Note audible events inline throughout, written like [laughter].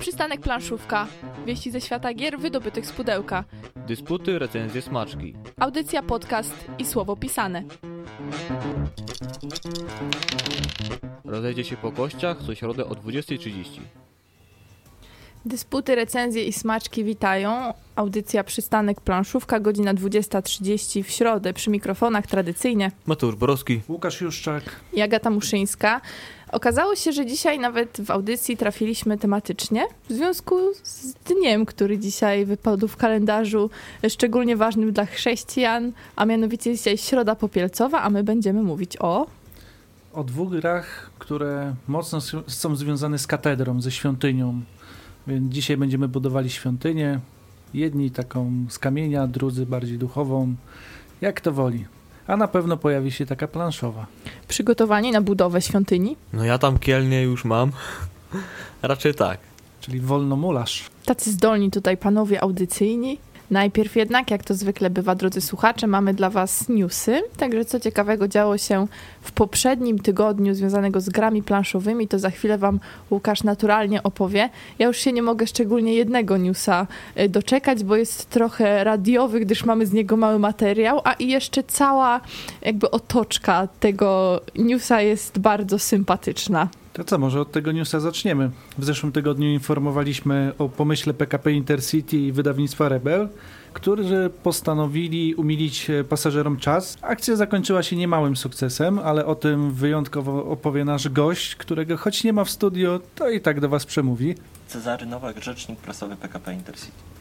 Przystanek planszówka. Wieści ze świata gier wydobytych z pudełka. Dysputy, recenzje, smaczki. Audycja, podcast i słowo pisane. Rozejdzie się po kościach co środę o 20.30. Dysputy, recenzje i smaczki witają. Audycja Przystanek Planszówka, godzina 20.30 w środę. Przy mikrofonach tradycyjnie Mateusz Borowski. Łukasz Juszczak. i Agata Muszyńska. Okazało się, że dzisiaj nawet w audycji trafiliśmy tematycznie w związku z dniem, który dzisiaj wypadł w kalendarzu, szczególnie ważnym dla chrześcijan, a mianowicie dzisiaj Środa Popielcowa, a my będziemy mówić o... O dwóch grach, które mocno są związane z katedrą, ze świątynią. Więc dzisiaj będziemy budowali świątynię. Jedni taką z kamienia, drudzy bardziej duchową. Jak to woli. A na pewno pojawi się taka planszowa. Przygotowanie na budowę świątyni. No ja tam kielnie już mam. [laughs] Raczej tak. Czyli wolnomularz. Tacy zdolni tutaj panowie audycyjni. Najpierw jednak, jak to zwykle bywa, drodzy słuchacze, mamy dla Was newsy. Także co ciekawego działo się w poprzednim tygodniu związanego z grami planszowymi, to za chwilę Wam Łukasz naturalnie opowie. Ja już się nie mogę szczególnie jednego newsa y, doczekać, bo jest trochę radiowy, gdyż mamy z niego mały materiał, a i jeszcze cała jakby otoczka tego newsa jest bardzo sympatyczna. To co, może od tego newsa zaczniemy. W zeszłym tygodniu informowaliśmy o pomyśle PKP Intercity i wydawnictwa Rebel, którzy postanowili umilić pasażerom czas. Akcja zakończyła się niemałym sukcesem, ale o tym wyjątkowo opowie nasz gość, którego choć nie ma w studio, to i tak do was przemówi. Cezary Nowak, rzecznik prasowy PKP Intercity.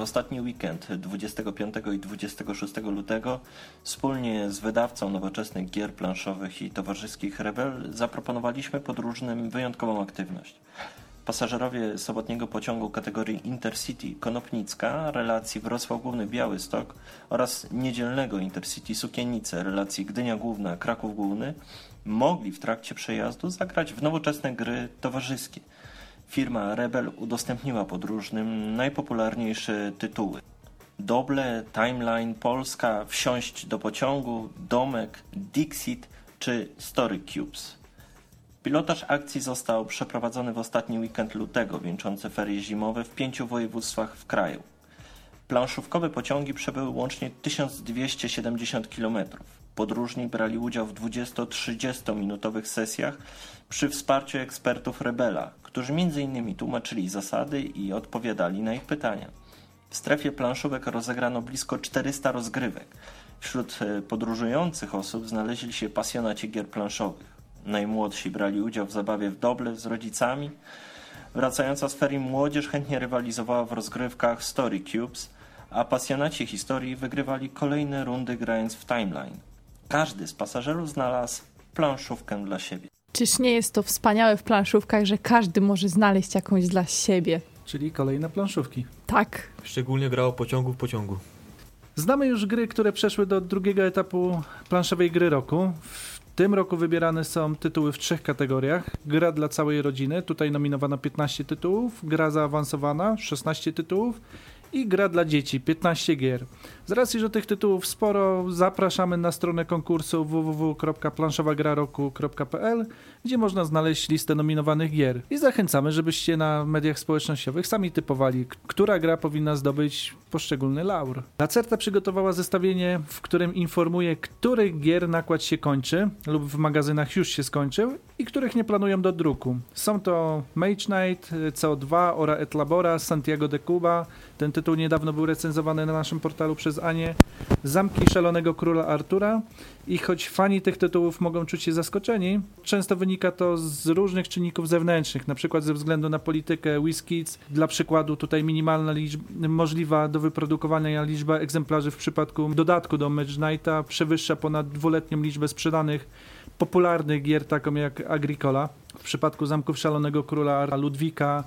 W ostatni weekend 25 i 26 lutego wspólnie z wydawcą nowoczesnych gier planszowych i towarzyskich Rebel zaproponowaliśmy podróżnym wyjątkową aktywność. Pasażerowie sobotniego pociągu kategorii Intercity Konopnicka, relacji Wrocław Główny Białystok oraz niedzielnego Intercity Sukienice, relacji Gdynia Główna Kraków Główny mogli w trakcie przejazdu zagrać w nowoczesne gry towarzyskie. Firma Rebel udostępniła podróżnym najpopularniejsze tytuły. Doble, Timeline, Polska, Wsiąść do pociągu, Domek, Dixit czy Story Cubes. Pilotaż akcji został przeprowadzony w ostatni weekend lutego, wieńczący ferie zimowe w pięciu województwach w kraju. Planszówkowe pociągi przebyły łącznie 1270 km. Podróżni brali udział w 20-30 minutowych sesjach przy wsparciu ekspertów Rebela, którzy m.in. tłumaczyli zasady i odpowiadali na ich pytania. W strefie planszówek rozegrano blisko 400 rozgrywek. Wśród e, podróżujących osób znaleźli się pasjonaci gier planszowych. Najmłodsi brali udział w zabawie w doble z rodzicami. Wracająca z ferii młodzież chętnie rywalizowała w rozgrywkach Story Cubes, a pasjonaci historii wygrywali kolejne rundy grając w timeline. Każdy z pasażerów znalazł planszówkę dla siebie. Czyż nie jest to wspaniałe w planszówkach, że każdy może znaleźć jakąś dla siebie? Czyli kolejne planszówki. Tak. Szczególnie grało pociągu w pociągu. Znamy już gry, które przeszły do drugiego etapu planszowej gry roku. W tym roku wybierane są tytuły w trzech kategoriach. Gra dla całej rodziny, tutaj nominowana 15 tytułów, gra zaawansowana 16 tytułów i gra dla dzieci 15 gier. Z racji, że tych tytułów sporo, zapraszamy na stronę konkursu www.planszowagraroku.pl, gdzie można znaleźć listę nominowanych gier. I zachęcamy, żebyście na mediach społecznościowych sami typowali, która gra powinna zdobyć poszczególny laur. Lacerta przygotowała zestawienie, w którym informuje, których gier nakład się kończy lub w magazynach już się skończył i których nie planują do druku. Są to Mage Knight, CO2, Ora et Labora, Santiago de Cuba. Ten tytuł niedawno był recenzowany na naszym portalu przez Anię. Zamki Szalonego Króla Artura. I choć fani tych tytułów mogą czuć się zaskoczeni, często wynika to z różnych czynników zewnętrznych, na przykład ze względu na politykę WizKids. Dla przykładu tutaj minimalna liczba, możliwa do wyprodukowania liczba egzemplarzy w przypadku dodatku do Mage Knighta przewyższa ponad dwuletnią liczbę sprzedanych popularnych gier, taką jak Agricola. W przypadku Zamków Szalonego Króla Ludwika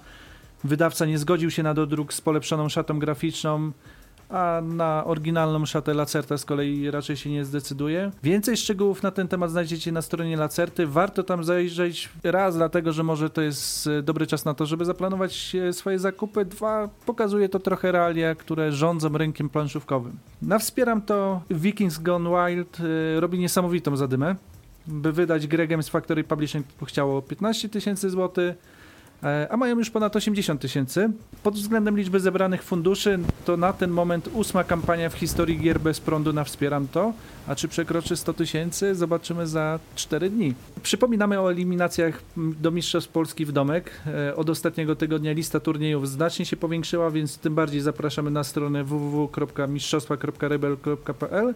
wydawca nie zgodził się na dodruk z polepszoną szatą graficzną, a na oryginalną szatę Lacerta z kolei raczej się nie zdecyduje. Więcej szczegółów na ten temat znajdziecie na stronie Lacerty. Warto tam zajrzeć raz, dlatego że może to jest e, dobry czas na to, żeby zaplanować e, swoje zakupy. Dwa, pokazuje to trochę realia, które rządzą rynkiem planszówkowym. Na wspieram to Vikings Gone Wild e, robi niesamowitą zadymę. By wydać grę Games Factory Publishing chciało 15 tysięcy złotych. E, a mają już ponad 80 tysięcy. Pod względem liczby zebranych funduszy, to na ten moment ósma kampania w historii gier bez prądu na Wspieram to, a czy przekroczy 100 tysięcy, zobaczymy za 4 dni. Przypominamy o eliminacjach do Mistrzostw Polski w domek. E, Od ostatniego tygodnia lista turniejów znacznie się powiększyła, więc tym bardziej zapraszamy na stronę www.mistrzostwa.rebel.pl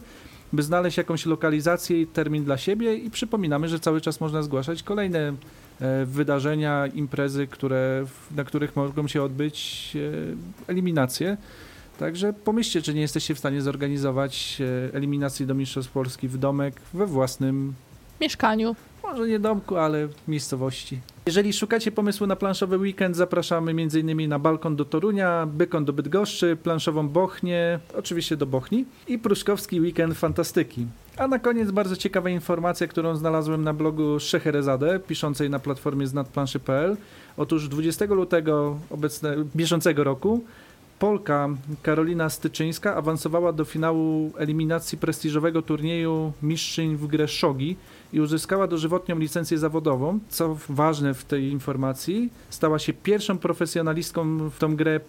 by znaleźć jakąś lokalizację i termin dla siebie i przypominamy, że cały czas można zgłaszać kolejne e, wydarzenia, imprezy, które, na których mogą się odbyć e, eliminacje. Także pomyślcie, czy nie jesteście w stanie zorganizować e, eliminacji do Mistrzostw Polski w domek we własnym, mieszkaniu. może nie domku, ale miejscowości. Jeżeli szukacie pomysłu na planszowy weekend, zapraszamy m.in. na balkon do Torunia, bykon do Bydgoszczy, planszową Bochnię, oczywiście do Bochni i pruszkowski weekend fantastyki. A na koniec bardzo ciekawa informacja, którą znalazłem na blogu Szeherezade, piszącej na platformie znadplanszy.pl. Otóż 20 lutego obecne, bieżącego roku Polka Karolina Styczyńska awansowała do finału eliminacji prestiżowego turnieju Mistrzyń w grę Shogi i uzyskała dożywotnią licencję zawodową. Co ważne w tej informacji, stała się pierwszą profesjonalistką w tą grę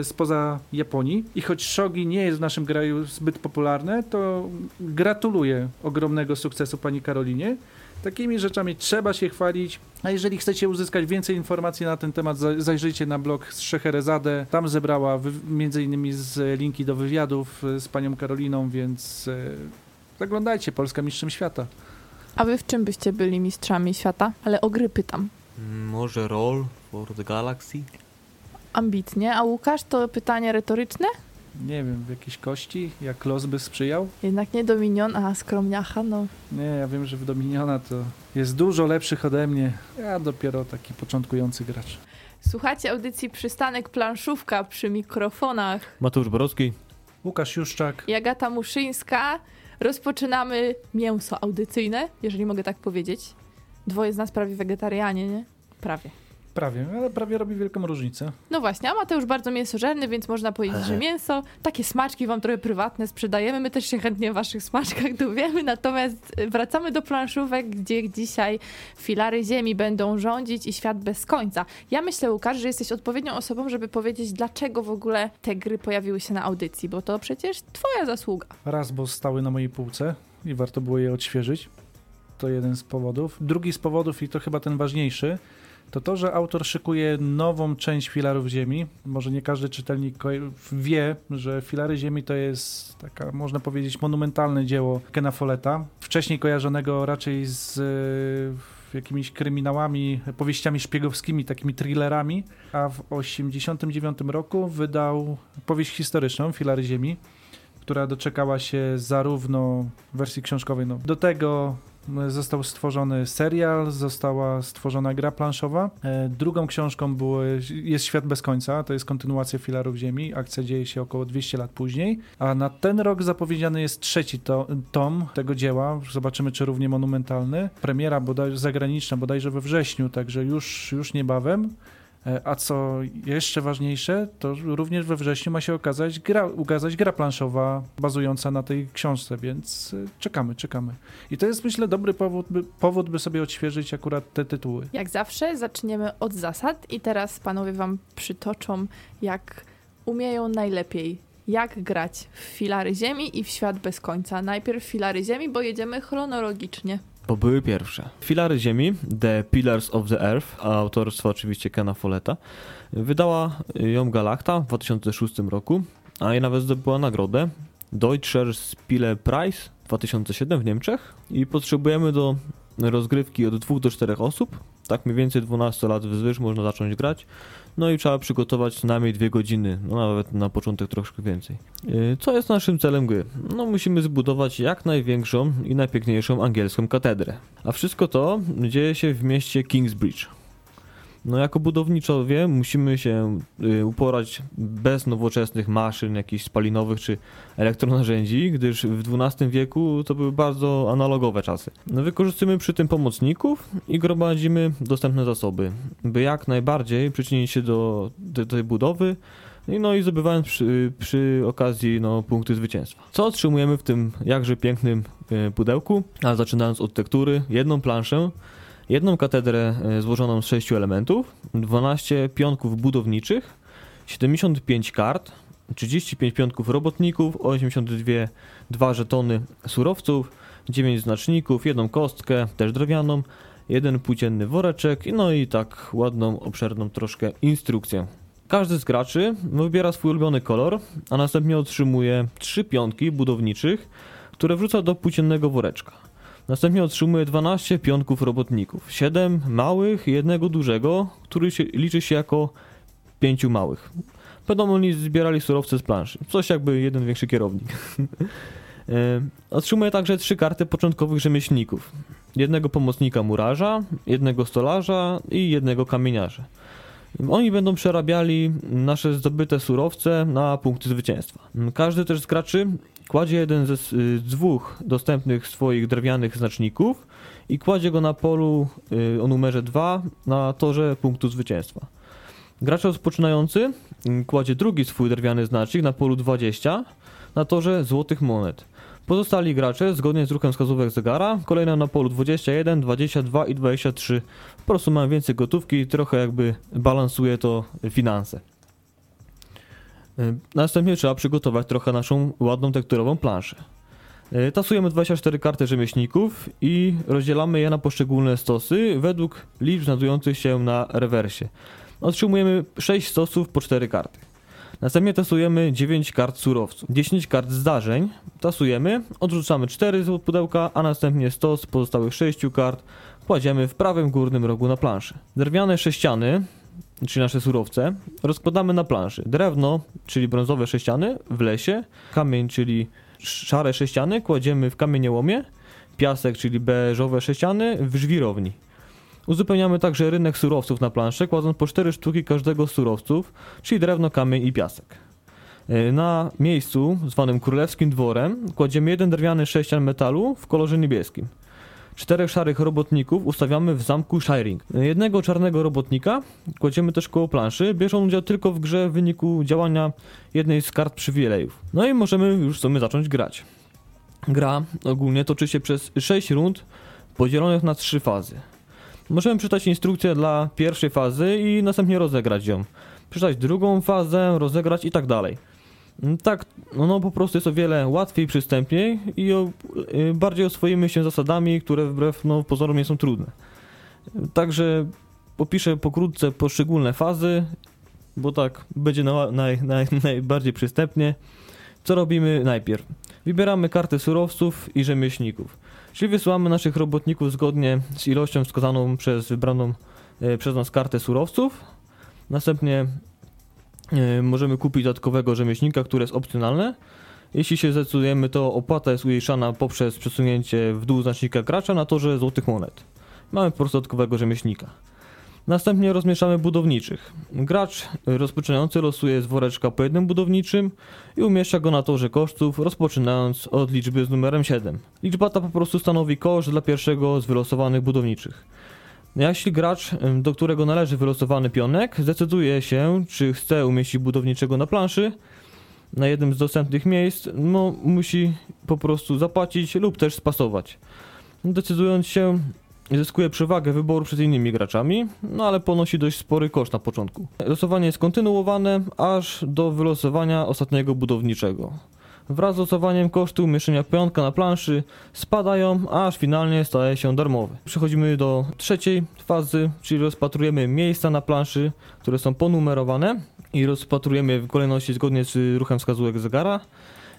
e, spoza Japonii. I choć Shogi nie jest w naszym kraju zbyt popularne, to gratuluję ogromnego sukcesu pani Karolinie. Takimi rzeczami trzeba się chwalić. A jeżeli chcecie uzyskać więcej informacji na ten temat, za- zajrzyjcie na blog z Szeherezade. Tam zebrała innymi z linki do wywiadów e, z panią Karoliną, więc e, zaglądajcie, Polska Mistrzem Świata. A wy w czym byście byli mistrzami świata? Ale o gry pytam. Może Roll for the Galaxy? Ambitnie. A Łukasz, to pytanie retoryczne? Nie wiem, w jakieś kości, jak los by sprzyjał? Jednak nie Dominion, a skromniacha, no. Nie, ja wiem, że w Dominiona to jest dużo lepszych ode mnie. Ja dopiero taki początkujący gracz. Słuchacie audycji Przystanek Planszówka przy mikrofonach. Mateusz Borowski. Łukasz Juszczak. i Agata Muszyńska. Rozpoczynamy mięso audycyjne, jeżeli mogę tak powiedzieć. Dwoje z nas prawie wegetarianie, nie? Prawie. Prawie, ale prawie robi wielką różnicę. No właśnie, a Mateusz bardzo mięsożerny, więc można powiedzieć, że mięso, takie smaczki wam trochę prywatne sprzedajemy, my też się chętnie o waszych smaczkach [laughs] dowiemy, natomiast y, wracamy do planszówek, gdzie dzisiaj filary ziemi będą rządzić i świat bez końca. Ja myślę, Łukasz, że jesteś odpowiednią osobą, żeby powiedzieć, dlaczego w ogóle te gry pojawiły się na audycji, bo to przecież twoja zasługa. Raz, bo stały na mojej półce i warto było je odświeżyć. To jeden z powodów. Drugi z powodów, i to chyba ten ważniejszy, to to, że autor szykuje nową część filarów Ziemi. Może nie każdy czytelnik wie, że filary Ziemi to jest taka, można powiedzieć, monumentalne dzieło Kena Folletta, wcześniej kojarzonego raczej z e, jakimiś kryminałami, powieściami szpiegowskimi, takimi thrillerami, a w 1989 roku wydał powieść historyczną Filary Ziemi, która doczekała się zarówno wersji książkowej, no, do tego m, został stworzony serial, została stworzona gra planszowa. E, Drugą książką były, jest Świat bez końca, to jest kontynuacja Filarów Ziemi. Akcja dzieje się około 200 lat później, a na ten rok zapowiedziany jest trzeci to, tom tego dzieła. Zobaczymy, czy równie monumentalny. Premiera bodaj, zagraniczna bodajże we wrześniu, także już, już niebawem. E, A co jeszcze ważniejsze, to również we wrześniu ma się okazać gra, ukazać gra planszowa bazująca na tej książce, więc e, czekamy, czekamy. I to jest myślę dobry powód, by, powód, by sobie odświeżyć akurat te tytuły. Jak zawsze zaczniemy od zasad i teraz panowie wam przytoczą, jak umieją najlepiej, jak grać w filary ziemi i w świat bez końca. Najpierw filary ziemi, bo jedziemy chronologicznie. Bo były pierwsze. Filary Ziemi, The Pillars of the Earth, a autorstwa oczywiście Kena Folletta, wydała ją Galacta w 2006 roku, a i nawet zdobyła nagrodę Deutscher Spiele Preis 2007 w Niemczech. I potrzebujemy do rozgrywki od 2 do 4 osób, tak mniej więcej 12 lat wzwyż można zacząć grać, no i trzeba przygotować co najmniej 2 godziny, no nawet na początek troszkę więcej. Yy, Co jest naszym celem gry? No musimy zbudować jak największą i najpiękniejszą angielską katedrę. A wszystko to dzieje się w mieście Kingsbridge. No jako budowniczowie musimy się y, uporać bez nowoczesnych maszyn, jakichś spalinowych czy elektronarzędzi, gdyż w XII wieku to były bardzo analogowe czasy. No, wykorzystujemy przy tym pomocników i gromadzimy dostępne zasoby, by jak najbardziej przyczynić się do, tej budowy no i zdobywając przy, przy okazji no, punkty zwycięstwa. Co otrzymujemy w tym jakże pięknym e, pudełku? A zaczynając od tektury, jedną planszę, jedną katedrę e, złożoną z 6 elementów, 12 pionków budowniczych, 75 kart, 35 pionków robotników, 82 dwa żetony surowców, 9 znaczników, jedną kostkę, też drewnianą, jeden płócienny woreczek, no i tak ładną, obszerną troszkę instrukcję. Każdy z graczy wybiera swój ulubiony kolor, a następnie otrzymuje trzy pionki budowniczych, które wrzuca do płóciennego woreczka. Następnie otrzymuje 12 pionków robotników, 7 małych i jednego dużego, który się, liczy się jako 5 małych. Będą oni zbierali surowce z planszy, coś jakby jeden większy kierownik. [laughs] E, otrzymuje także trzy karty początkowych rzemieślników. Jednego pomocnika murarza, jednego stolarza i jednego kamieniarza. Oni będą przerabiali nasze zdobyte surowce na punkty zwycięstwa. Każdy też z graczy kładzie jeden ze z dwóch dostępnych swoich drewnianych znaczników i kładzie go na polu y, o numerze 2 na torze punktu zwycięstwa. Gracz rozpoczynający kładzie drugi swój drewniany znacznik na polu 20 na torze złotych monet. Pozostali gracze, zgodnie z ruchem wskazówek zegara, kolejno na polu 21, 22 i 23. Po prostu mają więcej gotówki i trochę jakby balansuje to finanse. E, następnie trzeba przygotować trochę naszą ładną tekturową planszę. E, tasujemy 24 karty rzemieślników i rozdzielamy je na poszczególne stosy według liczb znajdujących się na rewersie. Otrzymujemy 6 stosów po 4 karty. Następnie tasujemy 9 kart surowców, 10 kart zdarzeń, tasujemy, odrzucamy 4 z pudełka, a następnie stos pozostałych 6 kart kładziemy w prawym górnym rogu na planszy. Drewniane sześciany, czyli nasze surowce, rozkładamy na planszy. Drewno, czyli brązowe sześciany w lesie, kamień, czyli szare sześciany kładziemy w kamieniołomie, piasek, czyli beżowe sześciany w żwirowni. Uzupełniamy także rynek surowców na planszę, kładąc po 4 sztuki każdego z surowców, czyli drewno, kamień i piasek. E, na miejscu zwanym Królewskim Dworem kładziemy jeden drewniany sześcian metalu w kolorze niebieskim. Czterech szarych robotników ustawiamy w zamku Shiring. E, jednego czarnego robotnika kładziemy też koło planszy, bierze on udział tylko w grze w wyniku działania jednej z kart przywilejów. No i możemy już sobie zacząć grać. Gra ogólnie toczy się przez 6 rund podzielonych na 3 fazy. Możemy przeczytać instrukcję dla pierwszej fazy i następnie rozegrać ją. Przeczytać drugą fazę, rozegrać i tak dalej. Mm, tak, no, po prostu jest o wiele łatwiej, przystępniej i o, y, bardziej oswoimy się zasadami, które wbrew no, pozorom nie są trudne. Także opiszę pokrótce poszczególne fazy, bo tak będzie na, naj, naj, [laughs] najbardziej przystępnie. Co robimy najpierw? Wybieramy kartę surowców i rzemieślników. Czyli wysyłamy naszych robotników zgodnie z ilością wskazaną przez wybraną e, przez nas kartę surowców. Następnie e, możemy kupić dodatkowego rzemieślnika, które jest opcjonalne. Jeśli się zdecydujemy, to opłata jest ujeszana poprzez przesunięcie w dół znacznika gracza na torze złotych monet. Mamy po prostu dodatkowego rzemieślnika. Następnie rozmieszamy budowniczych. Gracz rozpoczynający losuje z woreczka po jednym budowniczym i umieszcza go na torze kosztów, rozpoczynając od liczby z numerem 7. Liczba ta po prostu stanowi koszt dla pierwszego z wylosowanych budowniczych. Jeśli gracz, do którego należy wylosowany pionek, zdecyduje się, czy chce umieścić budowniczego na planszy, na jednym z dostępnych miejsc, no musi po prostu zapłacić lub też spasować. Decydując się, zyskuje przewagę wyboru przed innymi graczami, no ale ponosi dość spory koszt na początku. Losowanie jest kontynuowane aż do wylosowania ostatniego budowniczego. Wraz z losowaniem koszty umieszczenia pionka na planszy spadają, aż finalnie staje się darmowy. Przechodzimy do trzeciej fazy, czyli rozpatrujemy miejsca na planszy, które są ponumerowane i rozpatrujemy w kolejności zgodnie z ruchem wskazówek zegara.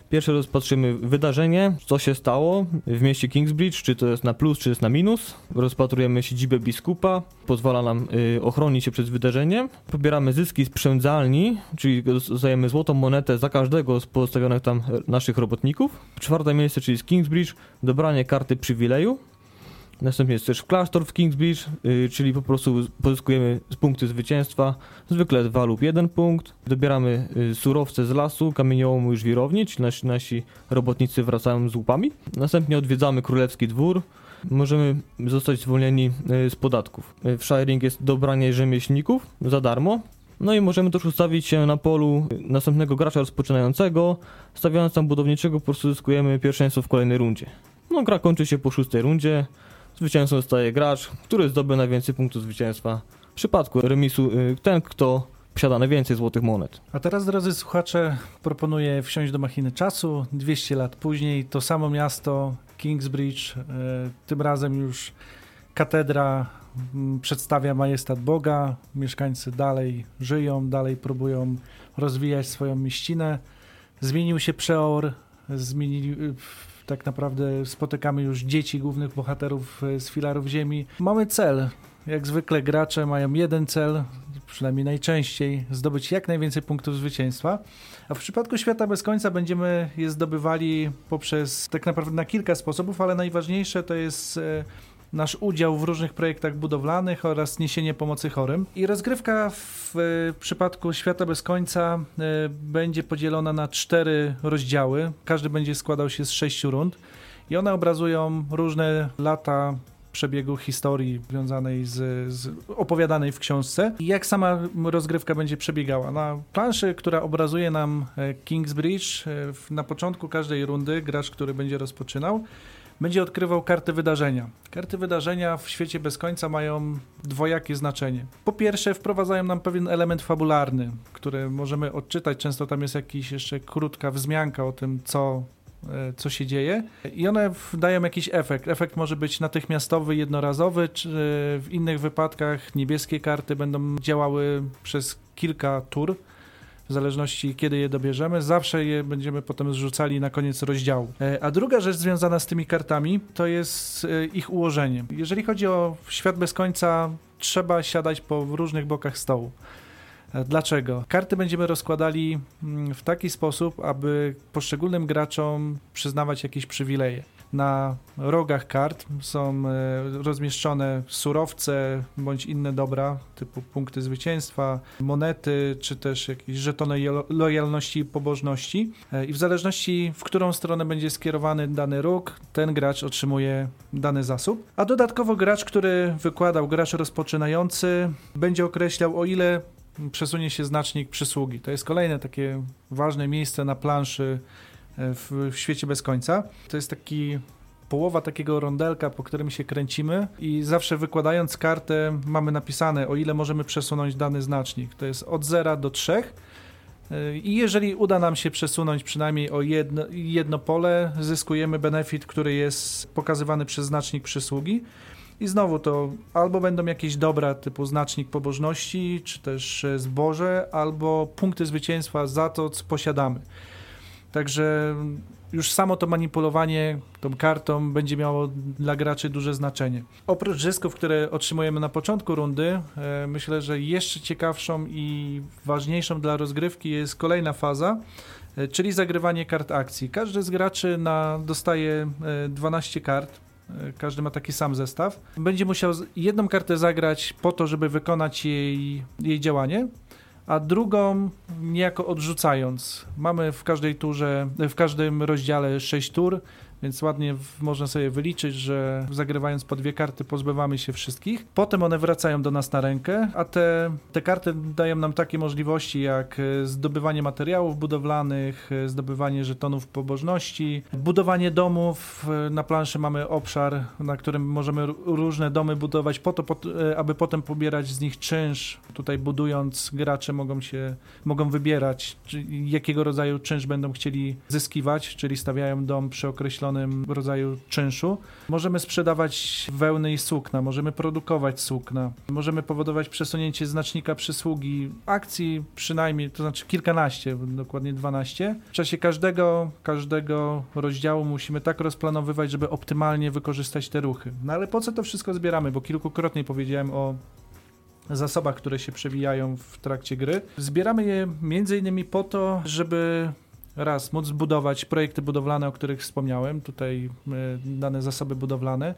Pierwsze rozpatrzymy wydarzenie, co się stało w mieście Kingsbridge, czy to jest na plus, czy jest na minus. Rozpatrujemy siedzibę biskupa, pozwala nam y, ochronić się przed wydarzeniem. Pobieramy zyski z przędzalni, czyli dostajemy złotą monetę za każdego z postawionych tam naszych robotników. Czwarte miejsce, czyli z Kingsbridge, dobranie karty przywileju. Następnie jest też klasztor w Kingsbridge, yy, czyli po prostu pozyskujemy punkty zwycięstwa, zwykle dwa lub jeden punkt. Dobieramy yy, surowce z lasu, kamieniołomu i żwirowni, czyli nasi, nasi robotnicy wracają z łupami. Następnie odwiedzamy królewski dwór. Możemy zostać zwolnieni yy, z podatków. Yy, w Shiring jest dobranie rzemieślników za darmo. No i możemy też ustawić się na polu następnego gracza rozpoczynającego. Stawiając tam budowniczego po prostu zyskujemy pierwszeństwo w kolejnej rundzie. No gra kończy się po szóstej rundzie Zwycięzcą zostaje gracz, który zdobył najwięcej punktów zwycięstwa. W przypadku remisu y, ten, kto posiada najwięcej złotych monet. A teraz, drodzy słuchacze, proponuję wsiąść do machiny czasu. 200 lat później to samo miasto, Kingsbridge, e, tym razem już katedra m, przedstawia majestat Boga. Mieszkańcy dalej żyją, dalej próbują rozwijać swoją mieścinę. Zmienił się przeor, zmienili, y, tak naprawdę spotykamy już dzieci głównych bohaterów y, z filarów ziemi. Mamy cel. Jak zwykle gracze mają jeden cel, przynajmniej najczęściej, zdobyć jak najwięcej punktów zwycięstwa. A w przypadku Świata Bez Końca będziemy je zdobywali poprzez tak naprawdę na kilka sposobów, ale najważniejsze to jest e, nasz udział w różnych projektach budowlanych oraz niesienie pomocy chorym. I rozgrywka w e, przypadku Świata Bez Końca e, będzie podzielona na cztery rozdziały. Każdy będzie składał się z sześciu rund i one obrazują różne lata przebiegu historii związanej z, z opowiadanej w książce i jak sama rozgrywka będzie przebiegała. Na planszy, która obrazuje nam e, Kingsbridge, na początku każdej rundy gracz, który będzie rozpoczynał, będzie odkrywał karty wydarzenia. Karty wydarzenia w świecie bez końca mają dwojakie znaczenie. Po pierwsze, wprowadzają nam pewien element fabularny, który możemy odczytać. Często tam jest jakiś jeszcze krótka wzmianka o tym, co e, co się dzieje i one dają jakiś efekt. Efekt może być natychmiastowy, jednorazowy, czy w innych wypadkach niebieskie karty będą działały przez kilka tur, w zależności kiedy je dobierzemy. Zawsze je będziemy potem zrzucali na koniec rozdziału. E, A druga rzecz związana z tymi kartami to jest e, ich ułożenie. Jeżeli chodzi o świat bez końca, trzeba siadać po różnych bokach stołu. E, Dlaczego? Karty będziemy rozkładali mm, w taki sposób, aby poszczególnym graczom przyznawać jakieś przywileje. Na rogach kart są e, rozmieszczone surowce bądź inne dobra, typu punkty zwycięstwa, monety, czy też jakieś żetony lojalności i pobożności. E, I w zależności, w którą stronę będzie skierowany dany róg, ten gracz otrzymuje dany zasób. A dodatkowo gracz, który wykładał, gracz rozpoczynający, będzie określał, o ile przesunie się znacznik przysługi. To jest kolejne takie ważne miejsce na planszy w, w świecie bez końca. To jest taki połowa takiego rondelka, po którym się kręcimy i zawsze wykładając kartę mamy napisane, o ile możemy przesunąć dany znacznik. To jest od 0 do 3. E, I jeżeli uda nam się przesunąć przynajmniej o jedno, jedno pole, zyskujemy benefit, który jest pokazywany przez znacznik przysługi. I znowu to albo będą jakieś dobra typu znacznik pobożności, czy też e, zboże, albo punkty zwycięstwa za to, co posiadamy. Także już samo to manipulowanie tą kartą będzie miało dla graczy duże znaczenie. Oprócz zysków, które otrzymujemy na początku rundy, e, myślę, że jeszcze ciekawszą i ważniejszą dla rozgrywki jest kolejna faza, e, czyli zagrywanie kart akcji. Każdy z graczy na, dostaje e, 12 kart. E, Każdy ma taki sam zestaw. Będzie musiał jedną kartę zagrać po to, żeby wykonać jej, jej działanie, a drugą niejako odrzucając. Mamy w każdej turze, w każdym rozdziale 6 tur, więc ładnie w, można sobie wyliczyć, że zagrywając po dwie karty pozbywamy się wszystkich. Potem one wracają do nas na rękę, a te, te karty dają nam takie możliwości jak e, zdobywanie materiałów budowlanych, e, zdobywanie żetonów pobożności, budowanie domów. E, Na planszy mamy obszar, na którym możemy różne domy budować po to, po, aby potem pobierać z nich czynsz. Tutaj budując gracze mogą się mogą wybierać, jakiego rodzaju czynsz będą chcieli zyskiwać, czyli stawiają dom przy określonym rodzaju czynszu. Możemy sprzedawać wełny i sukna, możemy produkować sukna, możemy powodować przesunięcie znacznika przysługi akcji przynajmniej, to znaczy kilkanaście, dokładnie 12. W czasie każdego, każdego rozdziału musimy tak rozplanowywać, żeby optymalnie wykorzystać te ruchy. No ale po co to wszystko zbieramy? Bo kilkukrotnie powiedziałem o zasobach, które się przewijają w trakcie gry. Zbieramy je między innymi po to, żeby raz móc zbudować projekty budowlane, o których wspomniałem, tutaj e, dane zasoby budowlane.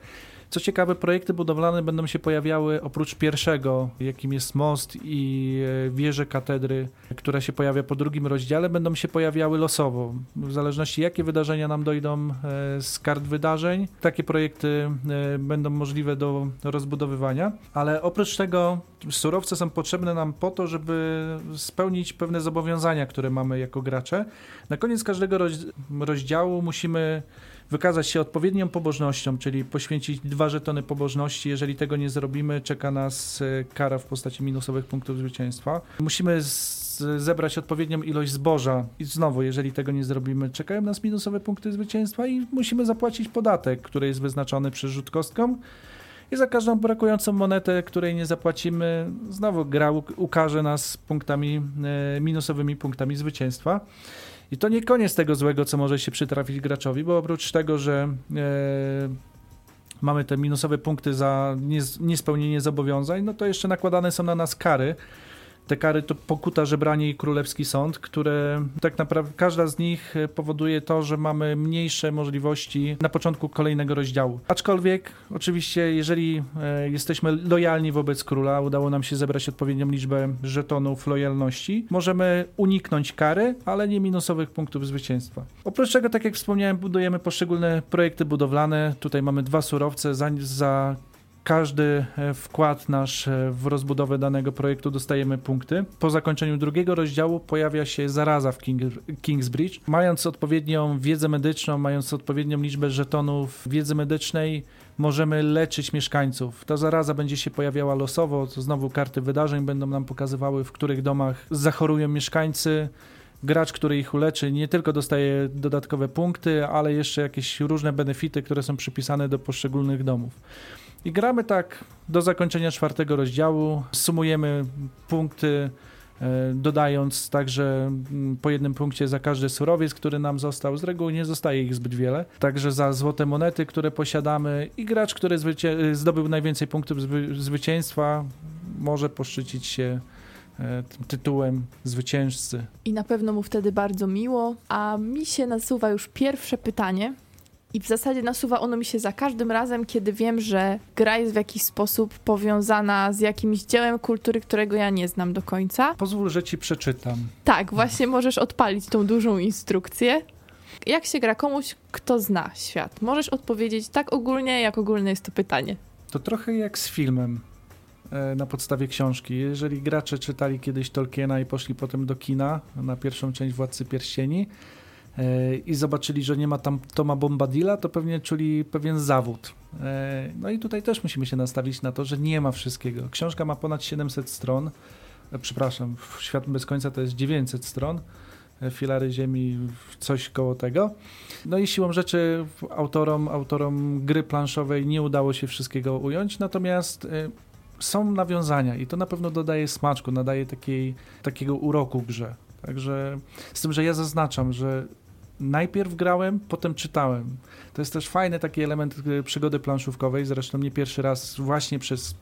Co ciekawe, projekty budowlane będą się pojawiały oprócz pierwszego, jakim jest most i e, wieże katedry, która się pojawia po drugim rozdziale, będą się pojawiały losowo. W zależności jakie wydarzenia nam dojdą e, z kart wydarzeń, takie projekty e, będą możliwe do rozbudowywania. Ale oprócz tego surowce są potrzebne nam po to, żeby spełnić pewne zobowiązania, które mamy jako gracze. Na koniec każdego roz- rozdziału musimy wykazać się odpowiednią pobożnością, czyli poświęcić dwa żetony pobożności. Jeżeli tego nie zrobimy, czeka nas e, kara w postaci minusowych punktów zwycięstwa. Musimy zebrać odpowiednią ilość zboża i znowu, jeżeli tego nie zrobimy, czekają nas minusowe punkty zwycięstwa i musimy zapłacić podatek, który jest wyznaczony przez rzut kostką. I za każdą brakującą monetę, której nie zapłacimy, znowu gra ukaże nas punktami, e, minusowymi punktami zwycięstwa. I to nie koniec tego złego, co może się przytrafić graczowi, bo oprócz tego, że e, mamy te minusowe punkty za niespełnienie zobowiązań, no to jeszcze nakładane są na nas kary, te kary to pokuta, żebranie i królewski sąd, które tak naprawdę każda z nich powoduje to, że mamy mniejsze możliwości na początku kolejnego rozdziału. Aczkolwiek, oczywiście, jeżeli e, jesteśmy lojalni wobec króla, udało nam się zebrać odpowiednią liczbę żetonów lojalności, możemy uniknąć kary, ale nie minusowych punktów zwycięstwa. Oprócz tego, tak jak wspomniałem, budujemy poszczególne projekty budowlane. Tutaj mamy dwa surowce. Za, za każdy e, wkład nasz e, w rozbudowę danego projektu dostajemy punkty. Po zakończeniu drugiego rozdziału pojawia się zaraza w King, Kingsbridge. Mając odpowiednią wiedzę medyczną, mając odpowiednią liczbę żetonów wiedzy medycznej, możemy leczyć mieszkańców. Ta zaraza będzie się pojawiała losowo, to znowu karty wydarzeń będą nam pokazywały, w których domach zachorują mieszkańcy. Gracz, który ich uleczy, nie tylko dostaje dodatkowe punkty, ale jeszcze jakieś różne benefity, które są przypisane do poszczególnych domów. I gramy tak do zakończenia czwartego rozdziału. Sumujemy punkty, e, dodając także mm, po jednym punkcie za każdy surowiec, który nam został. Z reguły nie zostaje ich zbyt wiele. Także za złote monety, które posiadamy i gracz, który zdobył najwięcej punktów zwy zwycięstwa, może poszczycić się e, tytułem zwycięzcy. I na pewno mu wtedy bardzo miło. A mi się nasuwa już pierwsze pytanie. I w zasadzie nasuwa ono mi się za każdym razem, kiedy wiem, że gra jest w jakiś sposób powiązana z jakimś dziełem kultury, którego ja nie znam do końca. Pozwól, że ci przeczytam. Tak, właśnie możesz odpalić tą dużą instrukcję. Jak się gra komuś, kto zna świat? Możesz odpowiedzieć tak ogólnie, jak ogólne jest to pytanie. To trochę jak z filmem e, na podstawie książki. Jeżeli gracze czytali kiedyś Tolkiena i poszli potem do kina na pierwszą część Władcy Pierścieni, i zobaczyli, że nie ma tam Toma Bombadilla, to pewnie czuli pewien zawód. E, no i tutaj też musimy się nastawić na to, że nie ma wszystkiego. Książka ma ponad 700 stron, e, przepraszam, Świat bez końca to jest 900 stron, Filary Ziemi coś koło tego. No i siłą rzeczy autorom, autorom gry planszowej nie udało się wszystkiego ująć, natomiast są nawiązania i to na pewno dodaje smaczku, nadaje takiej, takiego uroku grze. Także z tym, że ja zaznaczam, że najpierw grałem, potem czytałem. To jest też fajny taki element y, przygody planszówkowej. Zresztą nie pierwszy raz właśnie przez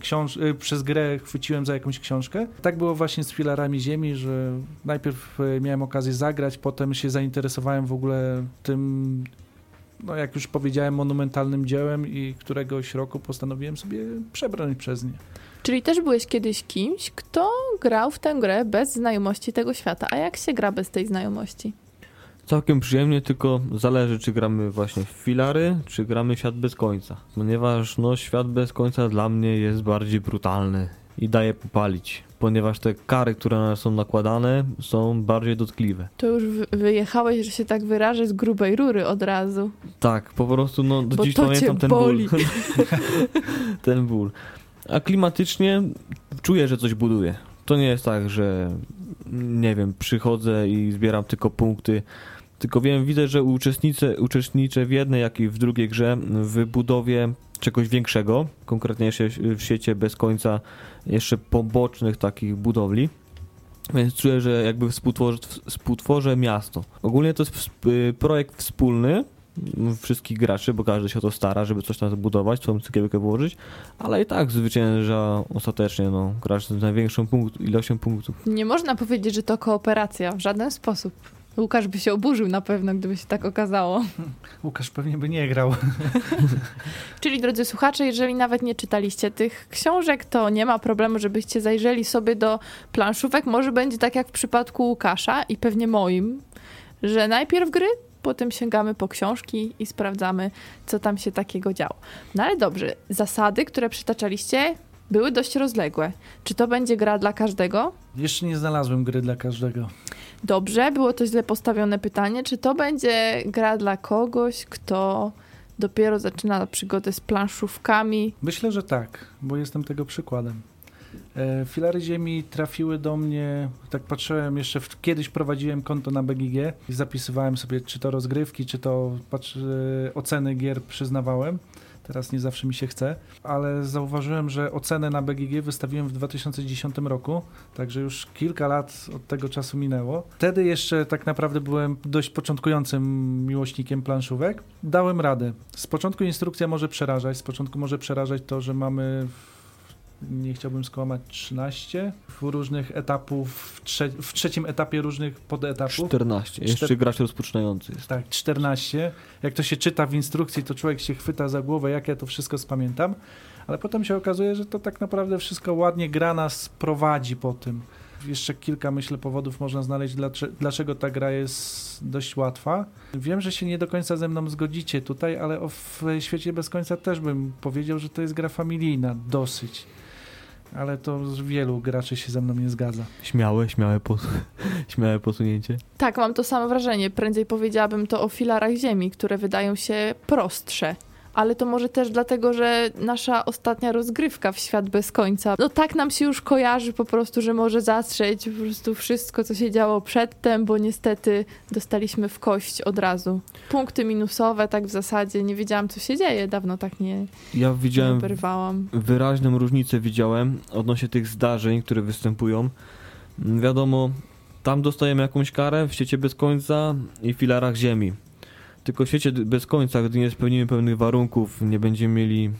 książ- y, przez grę chwyciłem za jakąś książkę. Tak było właśnie z filarami ziemi, że najpierw y, miałem okazję zagrać, potem się zainteresowałem w ogóle tym, no jak już powiedziałem, monumentalnym dziełem i któregoś roku postanowiłem sobie przebrać przez nie. Czyli też byłeś kiedyś kimś, kto grał w tę grę bez znajomości tego świata. A jak się gra bez tej znajomości? Całkiem przyjemnie, tylko zależy, czy gramy właśnie w filary, czy gramy świat bez końca. Ponieważ no, świat bez końca dla mnie jest bardziej brutalny i daje popalić. Ponieważ te kary, które są nakładane, są bardziej dotkliwe. To już wyjechałeś, że się tak wyrażę, z grubej rury od razu. Tak, po prostu no, do dziś pamiętam ten boli. ból. [laughs] ten ból. A klimatycznie czuję, że coś buduje. To nie jest tak, że nie wiem, przychodzę i zbieram tylko punkty tylko wiem, widzę, że uczestniczę, uczestniczę w jednej, jak i w drugiej grze w budowie czegoś większego, konkretnie w świecie bez końca jeszcze pobocznych takich budowli. Więc czuję, że jakby współtworzę, współtworzę miasto. Ogólnie to jest y, projekt wspólny wszystkich graczy, bo każdy się o to stara, żeby coś tam zbudować, swoją cegiełkę włożyć, ale i tak zwycięża ostatecznie no, gracz z największą punkt, ilością punktów. Nie można powiedzieć, że to kooperacja w żaden sposób. Łukasz by się oburzył na pewno, gdyby się tak okazało. [laughs] Łukasz pewnie by nie grał. [laughs] Czyli drodzy słuchacze, jeżeli nawet nie czytaliście tych książek, to nie ma problemu, żebyście zajrzeli sobie do planszówek. Może będzie tak jak w przypadku Łukasza i pewnie moim, że najpierw gry, potem sięgamy po książki i sprawdzamy, co tam się takiego działo. No ale dobrze, zasady, które przytaczaliście, były dość rozległe. Czy to będzie gra dla każdego? Jeszcze nie znalazłem gry dla każdego. Dobrze, było to źle postawione pytanie. Czy to będzie gra dla kogoś, kto dopiero zaczyna przygodę z planszówkami? Myślę, że tak, bo jestem tego przykładem. E, Filary Ziemi trafiły do mnie, tak patrzyłem jeszcze, w, kiedyś prowadziłem konto na BGG i zapisywałem sobie czy to rozgrywki, czy to patrz, e, oceny gier przyznawałem. Teraz nie zawsze mi się chce, ale zauważyłem, że ocenę na BGG wystawiłem w 2010 roku, także już kilka lat od tego czasu minęło. Wtedy jeszcze tak naprawdę byłem dość początkującym miłośnikiem planszówek. Dałem radę. Z początku instrukcja może przerażać, z początku może przerażać to, że mamy nie chciałbym skłamać, 13 w różnych etapów, w, trze w trzecim etapie różnych podetapów. 14. Jeszcze Czter- gracz rozpoczynający jest. Tak, 14. Jak to się czyta w instrukcji, to człowiek się chwyta za głowę, jak ja to wszystko spamiętam. Ale potem się okazuje, że to tak naprawdę wszystko ładnie gra nas prowadzi po tym. Jeszcze kilka, myślę, powodów można znaleźć, dlaczego, dlaczego ta gra jest dość łatwa. Wiem, że się nie do końca ze mną zgodzicie tutaj, ale o w świecie bez końca też bym powiedział, że to jest gra familijna, dosyć. Ale to wielu graczy się ze mną nie zgadza. Śmiałe, śmiałe, pos [laughs] śmiałe posunięcie. Tak, mam to samo wrażenie. Prędzej powiedziałabym to o filarach ziemi, które wydają się prostsze. Ale to może też dlatego, że nasza ostatnia rozgrywka w świat bez końca, no tak nam się już kojarzy po prostu, że może zatrzeć po prostu wszystko, co się działo przedtem, bo niestety dostaliśmy w kość od razu. Punkty minusowe, tak w zasadzie, nie wiedziałam, co się dzieje, dawno tak nie, Ja nie widziałem operowałam. wyraźną różnicę widziałem odnośnie tych zdarzeń, które występują. Wiadomo, tam dostajemy jakąś karę w świecie bez końca i filarach ziemi. Tylko w świecie bez końca, gdy nie spełnimy pewnych warunków, nie będziemy mieli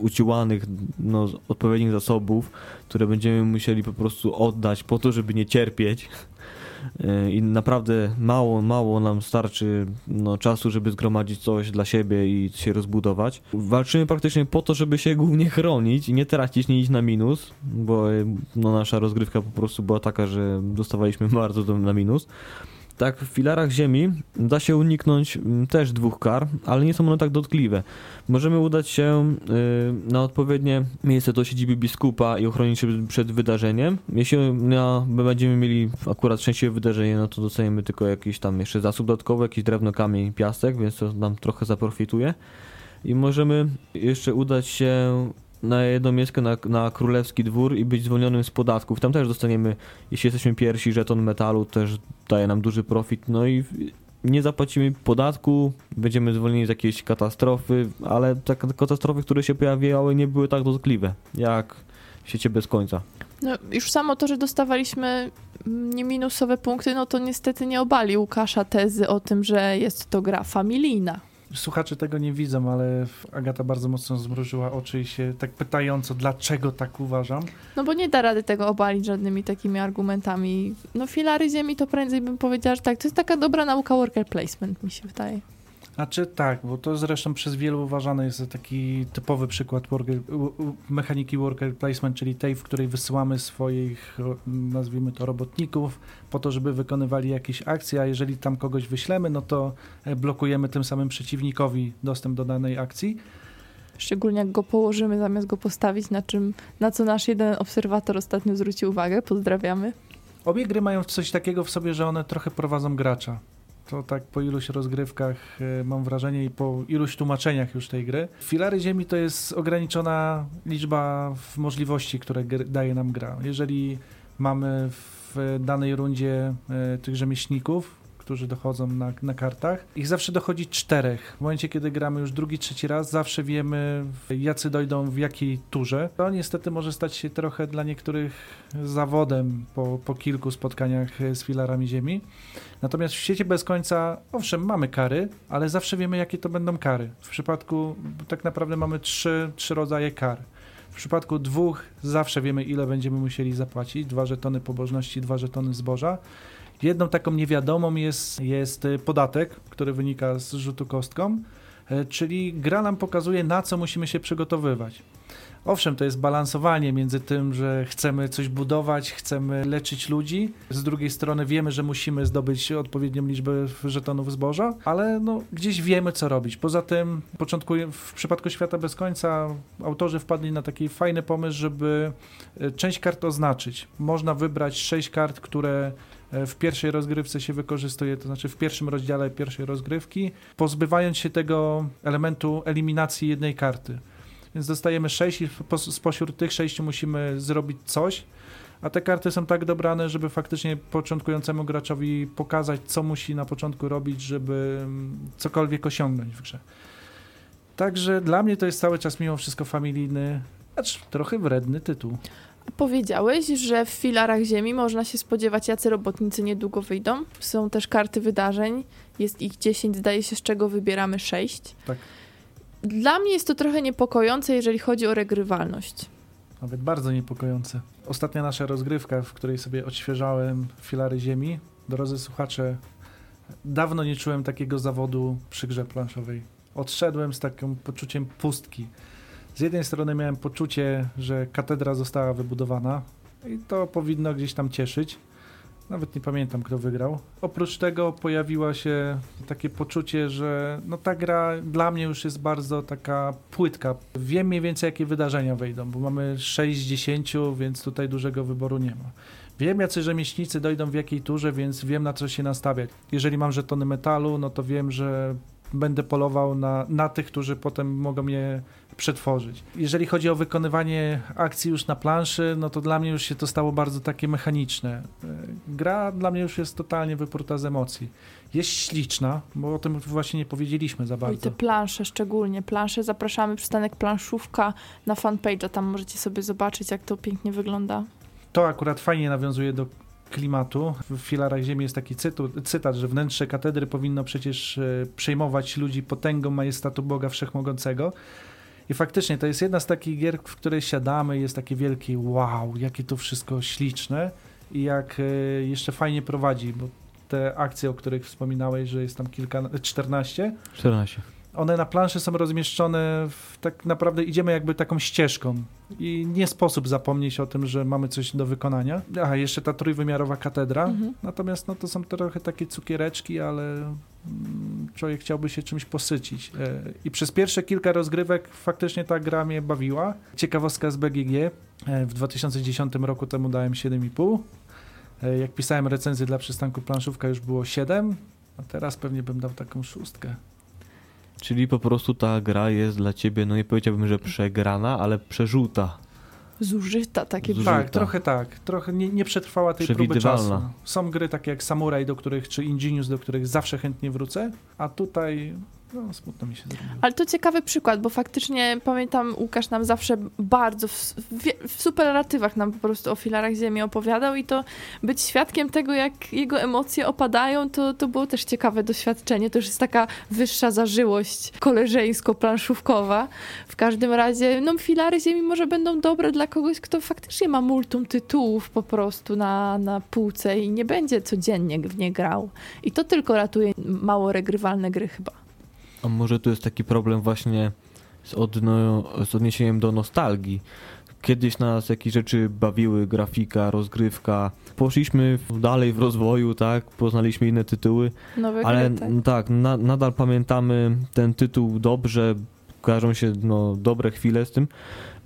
uciłanych no, odpowiednich zasobów, które będziemy musieli po prostu oddać po to, żeby nie cierpieć. Yy, I naprawdę mało, mało nam starczy no, czasu, żeby zgromadzić coś dla siebie i się rozbudować. Walczymy praktycznie po to, żeby się głównie chronić i nie tracić, nie iść na minus, bo yy, no, nasza rozgrywka po prostu była taka, że dostawaliśmy [laughs] bardzo na minus. Tak, w filarach ziemi da się uniknąć mm, też dwóch kar, ale nie są one tak dotkliwe. Możemy udać się y, na odpowiednie miejsce do siedziby biskupa i ochronić się przed wydarzeniem. Jeśli my będziemy mieli akurat szczęśliwe wydarzenie, no to dostaniemy tylko jakiś tam jeszcze zasób dodatkowy, jakiś drewno, kamień, piasek, więc to nam trochę zaprofituje. I możemy jeszcze udać się na jedną miejsce na, na królewski dwór i być zwolnionym z podatków. Tam też dostaniemy, jeśli jesteśmy pierwsi, żeton metalu też daje nam duży profit. No i nie zapłacimy podatku, będziemy zwolnieni z jakiejś katastrofy, ale te katastrofy, które się pojawiały, nie były tak dotkliwe jak w świecie bez końca. No, już samo to, że dostawaliśmy mm, nie minusowe punkty, no to niestety nie obali Łukasza tezy o tym, że jest to gra familijna. Słuchacze tego nie widzą, ale Agata bardzo mocno zmrużyła oczy i się tak pytająco, dlaczego tak uważam. No bo nie da rady tego obalić żadnymi takimi argumentami. No filary ziemi to prędzej bym powiedziała, że tak, to jest taka dobra nauka worker placement, mi się wydaje. A czy tak, bo to zresztą przez wielu uważany jest za taki typowy przykład worker, mechaniki worker placement, czyli tej, w której wysyłamy swoich, nazwijmy to, robotników po to, żeby wykonywali jakieś akcje, a jeżeli tam kogoś wyślemy, no to e, blokujemy tym samym przeciwnikowi dostęp do danej akcji. Szczególnie jak go położymy zamiast go postawić, na czym, na co nasz jeden obserwator ostatnio zwrócił uwagę. Pozdrawiamy. Obie gry mają coś takiego w sobie, że one trochę prowadzą gracza. To tak po iluś rozgrywkach e, mam wrażenie i po iluś tłumaczeniach już tej gry. Filary Ziemi to jest ograniczona liczba możliwości, które daje nam gra. Jeżeli mamy w danej rundzie e, tych rzemieślników, którzy dochodzą na, na kartach, ich zawsze dochodzi czterech. W momencie, kiedy gramy już drugi, trzeci raz, zawsze wiemy, jacy dojdą w jakiej turze. To niestety może stać się trochę dla niektórych zawodem po, po kilku spotkaniach e, z filarami ziemi. Natomiast w świecie bez końca, owszem, mamy kary, ale zawsze wiemy, jakie to będą kary. W przypadku tak naprawdę mamy trzy, trzy rodzaje kar. W przypadku dwóch zawsze wiemy, ile będziemy musieli zapłacić. Dwa żetony pobożności, dwa żetony zboża. Jedną taką niewiadomą jest, jest y, podatek, który wynika z rzutu kostką, e, czyli gra nam pokazuje, na co musimy się przygotowywać. Owszem, to jest balansowanie między tym, że chcemy coś budować, chcemy leczyć ludzi. Z drugiej strony wiemy, że musimy zdobyć odpowiednią liczbę żetonów zboża, ale no, gdzieś wiemy, co robić. Poza tym, początku, w przypadku Świata Bez Końca autorzy wpadli na taki fajny pomysł, żeby e, część kart oznaczyć. Można wybrać sześć kart, które e, w pierwszej rozgrywce się wykorzystuje, to znaczy w pierwszym rozdziale pierwszej rozgrywki, pozbywając się tego elementu eliminacji jednej karty. Więc dostajemy sześć i spośród tych sześciu musimy zrobić coś, a te karty są tak dobrane, żeby faktycznie początkującemu graczowi pokazać, co musi na początku robić, żeby mm, cokolwiek osiągnąć w grze. Także dla mnie to jest cały czas mimo wszystko familijny, acz trochę wredny tytuł. Powiedziałeś, że w filarach Ziemi można się spodziewać, jacy robotnicy niedługo wyjdą. Są też karty wydarzeń, jest ich 10, zdaje się, z czego wybieramy 6. Tak. Dla mnie jest to trochę niepokojące, jeżeli chodzi o regrywalność. Nawet bardzo niepokojące. Ostatnia nasza rozgrywka, w której sobie odświeżałem filary Ziemi. Drodzy słuchacze, dawno nie czułem takiego zawodu przy grze planszowej. Odszedłem z takim poczuciem pustki z jednej strony miałem poczucie, że katedra została wybudowana i to powinno gdzieś tam cieszyć. Nawet nie pamiętam, kto wygrał. Oprócz tego pojawiło się takie poczucie, że no ta gra dla mnie już jest bardzo taka płytka. Wiem mniej więcej, jakie wydarzenia wejdą, bo mamy 6 z 10, więc tutaj dużego wyboru nie ma. Wiem, jacy rzemieślnicy dojdą w jakiej turze, więc wiem, na co się nastawiać. Jeżeli mam żetony metalu, no to wiem, że będę polował na, na tych, którzy potem mogą je przetworzyć. Jeżeli chodzi o wykonywanie akcji już na planszy, no to dla mnie już się to stało bardzo takie mechaniczne. E, gra dla mnie już jest totalnie wypruta z emocji. Jest śliczna, bo o tym właśnie nie powiedzieliśmy za bardzo. I te plansze szczególnie. Plansze zapraszamy przystanek planszówka na fanpage'a, tam możecie sobie zobaczyć jak to pięknie wygląda. To akurat fajnie nawiązuje do klimatu. W filarach ziemi jest taki cytu, cytat, że wnętrze katedry powinno przecież e, przejmować ludzi potęgą majestatu Boga Wszechmogącego. I faktycznie to jest jedna z takich gier, w której siadamy, jest takie wielkie wow, jakie to wszystko śliczne i jak e, jeszcze fajnie prowadzi, bo te akcje, o których wspominałeś, że jest tam kilka, 14? 14 one na planszy są rozmieszczone, w, tak naprawdę idziemy jakby taką ścieżką i nie sposób zapomnieć o tym, że mamy coś do wykonania. Aha, jeszcze ta trójwymiarowa katedra, mhm. natomiast no, to są trochę takie cukiereczki, ale człowiek chciałby się czymś posycić. E, I przez pierwsze kilka rozgrywek faktycznie ta gra mnie bawiła. Ciekawostka z BGG, e, w 2010 roku temu dałem 7,5. E, jak pisałem recenzję dla przystanku planszówka już było 7, a teraz pewnie bym dał taką szóstkę. Czyli po prostu ta gra jest dla ciebie, no nie powiedziałbym, że przegrana, ale przerzuta. Zużyta, takie Zużyta. Tak, trochę tak. Trochę nie, nie przetrwała tej próby czasu. Są gry takie jak Samurai, do których, czy Ingenius, do których zawsze chętnie wrócę, a tutaj no, smutno mi się zrobiło. Ale to ciekawy przykład, bo faktycznie pamiętam, Łukasz nam zawsze bardzo w, w, w, superlatywach nam po prostu o filarach ziemi opowiadał i to być świadkiem tego, jak jego emocje opadają, to, to było też ciekawe doświadczenie. To już jest taka wyższa zażyłość koleżeńsko-planszówkowa. W każdym razie, no filary ziemi może będą dobre dla kogoś, kto faktycznie ma multum tytułów po prostu na, na półce i nie będzie codziennie w nie grał. I to tylko ratuje mało regrywalne gry chyba. A może tu jest taki problem właśnie z, odno, z odniesieniem do nostalgii. Kiedyś nas jakieś rzeczy bawiły, grafika, rozgrywka. Poszliśmy dalej w rozwoju, tak, poznaliśmy inne tytuły, Nowe ale gry, tak, tak na, nadal pamiętamy ten tytuł dobrze, kojarzą się no, dobre chwile z tym.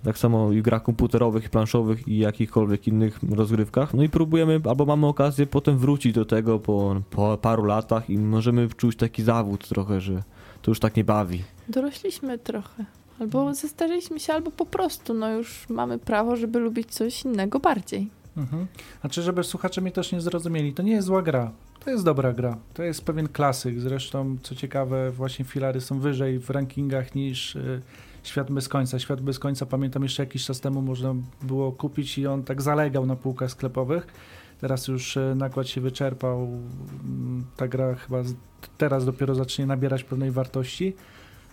Tak samo i grach komputerowych, i planszowych i jakichkolwiek innych rozgrywkach. No i próbujemy, albo mamy okazję potem wrócić do tego po, po paru latach i możemy czuć taki zawód trochę, że to już tak nie bawi. Dorośliśmy trochę. Albo zestarzyliśmy się, albo po prostu no już mamy prawo, żeby lubić coś innego bardziej. Mhm. Znaczy, żeby słuchacze mnie też nie zrozumieli, to nie jest zła gra. To jest dobra gra. To jest pewien klasyk. Zresztą, co ciekawe, właśnie filary są wyżej w rankingach niż y, Świat bez końca. Świat bez końca pamiętam jeszcze jakiś czas temu można było kupić i on tak zalegał na półkach sklepowych. Teraz już y, nakład się wyczerpał. Mm, ta gra chyba teraz dopiero zacznie nabierać pewnej wartości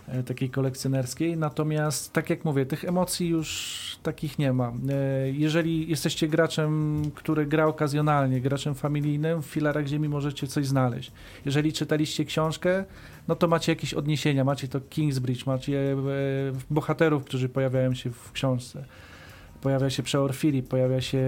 e, takiej kolekcjonerskiej. Natomiast, tak jak mówię, tych emocji już takich nie ma. E, jeżeli jesteście graczem, który gra okazjonalnie, graczem familijnym, w filarach ziemi możecie coś znaleźć. Jeżeli czytaliście książkę, no to macie jakieś odniesienia, macie to Kingsbridge, macie e, bohaterów, którzy pojawiają się w książce. Pojawia się Przeor Filip, pojawia się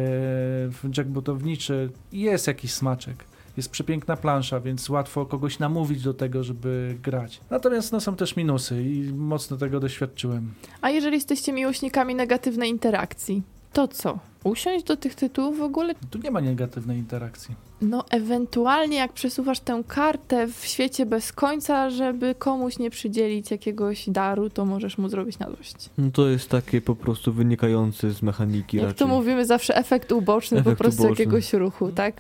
Jack Butowniczy i jest jakiś smaczek jest przepiękna plansza, więc łatwo kogoś namówić do tego, żeby grać. Natomiast no, są też minusy i mocno tego doświadczyłem. A jeżeli jesteście miłośnikami negatywnej interakcji? To co? Usiąść do tych tytułów w ogóle? Tu nie ma negatywnej interakcji. No, ewentualnie jak przesuwasz tę kartę w świecie bez końca, żeby komuś nie przydzielić jakiegoś daru, to możesz mu zrobić na złość. No to jest takie po prostu wynikające z mechaniki Jak raczej. to mówimy zawsze, efekt uboczny Efekt po prostu uboczny. jakiegoś ruchu, tak?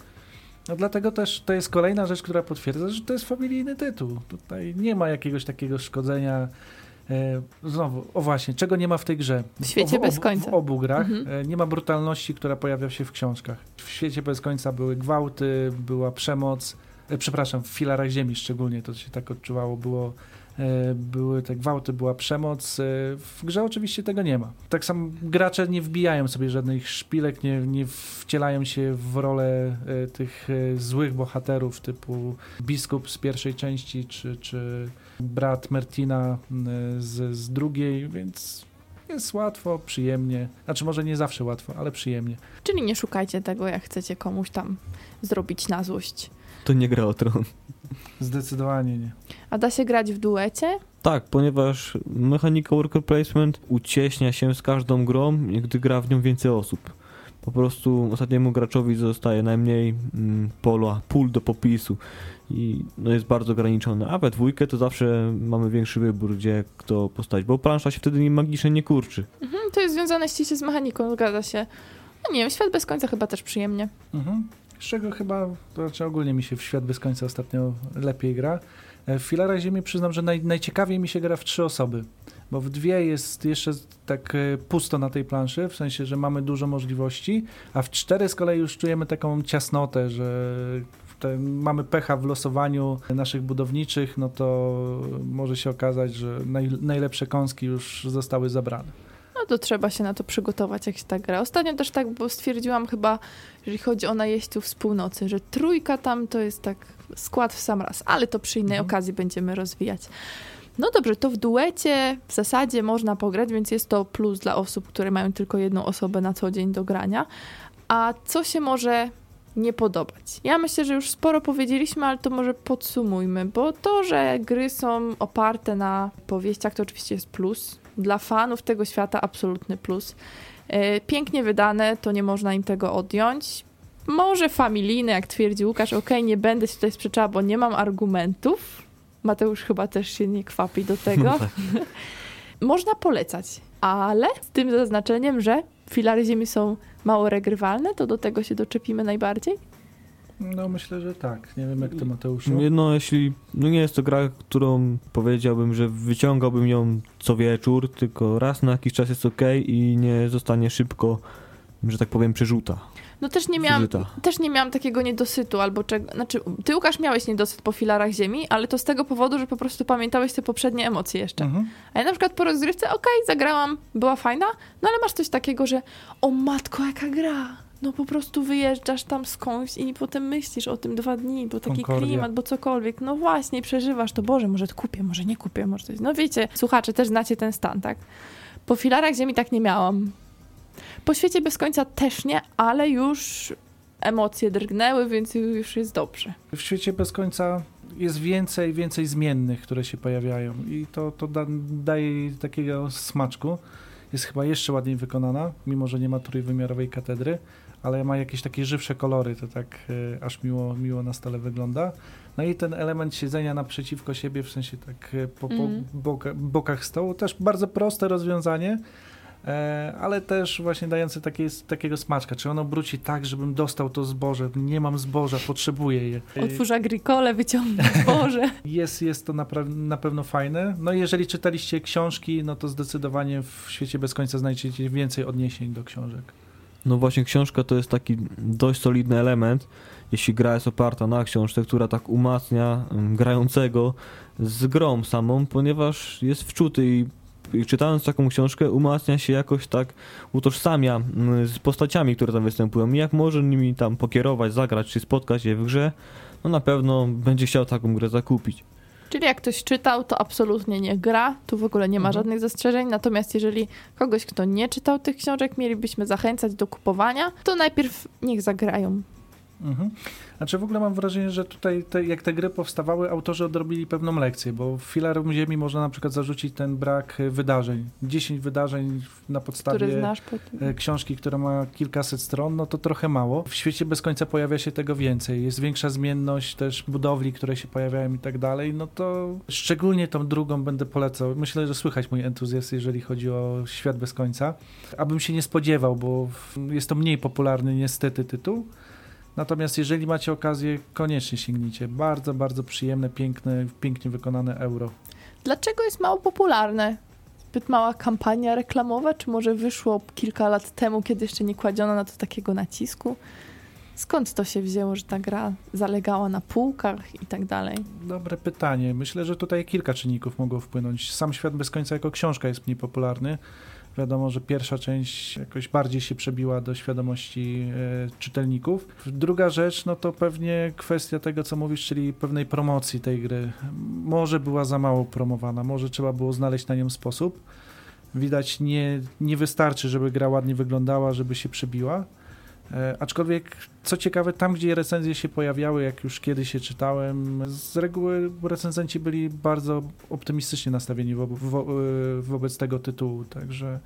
No dlatego też to jest kolejna rzecz, która potwierdza, że to jest familijny tytuł. Tutaj nie ma jakiegoś takiego szkodzenia. E, znowu, o właśnie, czego nie ma w tej grze? W świecie w, bez końca. W obu grach Mhm. e, nie ma brutalności, która pojawia się w książkach. W świecie bez końca były gwałty, była przemoc. E, przepraszam, w filarach ziemi szczególnie to się tak odczuwało, było były te gwałty, była przemoc. E, W grze oczywiście tego nie ma. Tak samo gracze nie wbijają sobie żadnych szpilek, nie, nie wcielają się w rolę e, tych e, złych bohaterów typu biskup z pierwszej części, czy, czy brat Mertina z, z drugiej, więc jest łatwo, przyjemnie. Znaczy może nie zawsze łatwo, ale przyjemnie. Czyli nie szukajcie tego, jak chcecie komuś tam zrobić na złość. To nie gra o tron. Zdecydowanie nie. A da się grać w duecie? Tak, ponieważ mechanika worker placement ucieśnia się z każdą grą, gdy gra w nią więcej osób. Po prostu ostatniemu graczowi zostaje najmniej mm, pola, pól do popisu i no jest bardzo ograniczone. A we dwójkę to zawsze mamy większy wybór, gdzie kto postawić, bo plansza się wtedy nie magicznie nie kurczy. Mhm, to jest związane ściśle z mechaniką, zgadza się. No nie wiem, świat bez końca chyba też przyjemnie. Mhm. Z czego chyba, znaczy ogólnie mi się w świat bez końca ostatnio lepiej gra. E, W filarach ziemi przyznam, że naj, najciekawiej mi się gra w trzy osoby, bo w dwie jest jeszcze tak e, pusto na tej planszy, w sensie, że mamy dużo możliwości, a w cztery z kolei już czujemy taką ciasnotę, że mamy pecha w losowaniu naszych budowniczych, no to może się okazać, że naj, najlepsze kąski już zostały zabrane. To trzeba się na to przygotować, jak się tak gra. Ostatnio też tak, bo stwierdziłam chyba, jeżeli chodzi o najeźdźców z północy, że trójka tam to jest tak skład w sam raz, ale to przy innej Mhm. okazji będziemy rozwijać. No dobrze, to w duecie w zasadzie można pograć, więc jest to plus dla osób, które mają tylko jedną osobę na co dzień do grania. A co się może nie podobać? Ja myślę, że już sporo powiedzieliśmy, ale to może podsumujmy, bo to, że gry są oparte na powieściach, to oczywiście jest plus. Dla fanów tego świata absolutny plus. E, Pięknie wydane, to nie można im tego odjąć. Może familijne, jak twierdzi Łukasz, okej, nie będę się tutaj sprzeczała, bo nie mam argumentów. Mateusz chyba też się nie kwapi do tego. [laughs] Można polecać, ale z tym zaznaczeniem, że filary ziemi są mało regrywalne, to do tego się doczepimy najbardziej. No myślę, że tak. Nie wiem jak ty Mateuszu. No jeśli, no nie jest to gra, którą powiedziałbym, że wyciągałbym ją co wieczór, tylko raz na jakiś czas jest ok i nie zostanie szybko, że tak powiem, przerzuta. No też nie miałam, też nie miałam takiego niedosytu albo czego, znaczy ty Łukasz miałeś niedosyt po filarach ziemi, ale to z tego powodu, że po prostu pamiętałeś te poprzednie emocje jeszcze. Mhm. A ja na przykład po rozgrywce, okej, zagrałam, była fajna, no ale masz coś takiego, że o matko, jaka gra. No po prostu wyjeżdżasz tam skądś i potem myślisz o tym dwa dni, bo taki Concordia. klimat, bo cokolwiek. No właśnie, przeżywasz to, Boże, może to kupię, może nie kupię, może coś. No wiecie, słuchacze, też znacie ten stan, tak? Po filarach ziemi tak nie miałam. Po świecie bez końca też nie, ale już emocje drgnęły, więc już jest dobrze. W świecie bez końca jest więcej, więcej zmiennych, które się pojawiają i to, to da, daje jej takiego smaczku. Jest chyba jeszcze ładniej wykonana, mimo że nie ma trójwymiarowej katedry, ale ma jakieś takie żywsze kolory, to tak e, aż miło, miło na stole wygląda. No i ten element siedzenia naprzeciwko siebie, w sensie tak e, po, po Mhm. boka, bokach stołu, też bardzo proste rozwiązanie, ale też właśnie dające takie, takiego smaczka. Czy ono obróci tak, żebym dostał to zboże? Nie mam zboża, potrzebuję je. E, Otwórz agrikole, wyciągnij [laughs] zboże. jest, jest to napra- na pewno fajne. No i jeżeli czytaliście książki, no to zdecydowanie w świecie bez końca znajdziecie więcej odniesień do książek. No właśnie książka to jest taki dość solidny element, jeśli gra jest oparta na książce, która tak umacnia mm, grającego z grą samą, ponieważ jest wczuty i czytając taką książkę umacnia się jakoś tak, utożsamia mm, z postaciami, które tam występują i jak może nimi tam pokierować, zagrać czy spotkać je w grze, no na pewno będzie chciał taką grę zakupić. Czyli jak ktoś czytał, to absolutnie nie gra, tu w ogóle nie ma Mhm. żadnych zastrzeżeń. Natomiast jeżeli kogoś, kto nie czytał tych książek, mielibyśmy zachęcać do kupowania, to najpierw niech zagrają Mhm. Znaczy w ogóle mam wrażenie, że tutaj te, jak te gry powstawały, autorzy odrobili pewną lekcję, bo w Filarum Ziemi można na przykład zarzucić ten brak wydarzeń. 10 wydarzeń na podstawie Który e, książki, która ma kilkaset stron, no to trochę mało. W świecie bez końca pojawia się tego więcej. Jest większa zmienność też budowli, które się pojawiają i tak dalej. No to szczególnie tą drugą będę polecał. Myślę, że słychać mój entuzjazm, jeżeli chodzi o świat bez końca. Abym się nie spodziewał, bo jest to mniej popularny niestety tytuł. Natomiast jeżeli macie okazję, koniecznie sięgnijcie. Bardzo, bardzo przyjemne, piękne, pięknie wykonane euro. Dlaczego jest mało popularne? Zbyt mała kampania reklamowa, czy może wyszło kilka lat temu, kiedy jeszcze nie kładziono na to takiego nacisku? Skąd to się wzięło, że ta gra zalegała na półkach i tak dalej? Dobre pytanie. Myślę, że tutaj kilka czynników mogło wpłynąć. Sam Świat bez końca jako książka jest mniej popularny. Wiadomo, że pierwsza część jakoś bardziej się przebiła do świadomości e, czytelników. Druga rzecz, no to pewnie kwestia tego, co mówisz, czyli pewnej promocji tej gry. Może była za mało promowana, może trzeba było znaleźć na nią sposób. Widać, nie, nie wystarczy, żeby gra ładnie wyglądała, żeby się przebiła. E, aczkolwiek, co ciekawe, tam gdzie recenzje się pojawiały, jak już kiedyś je czytałem, z reguły recenzenci byli bardzo optymistycznie nastawieni wo wo e, wobec tego tytułu, także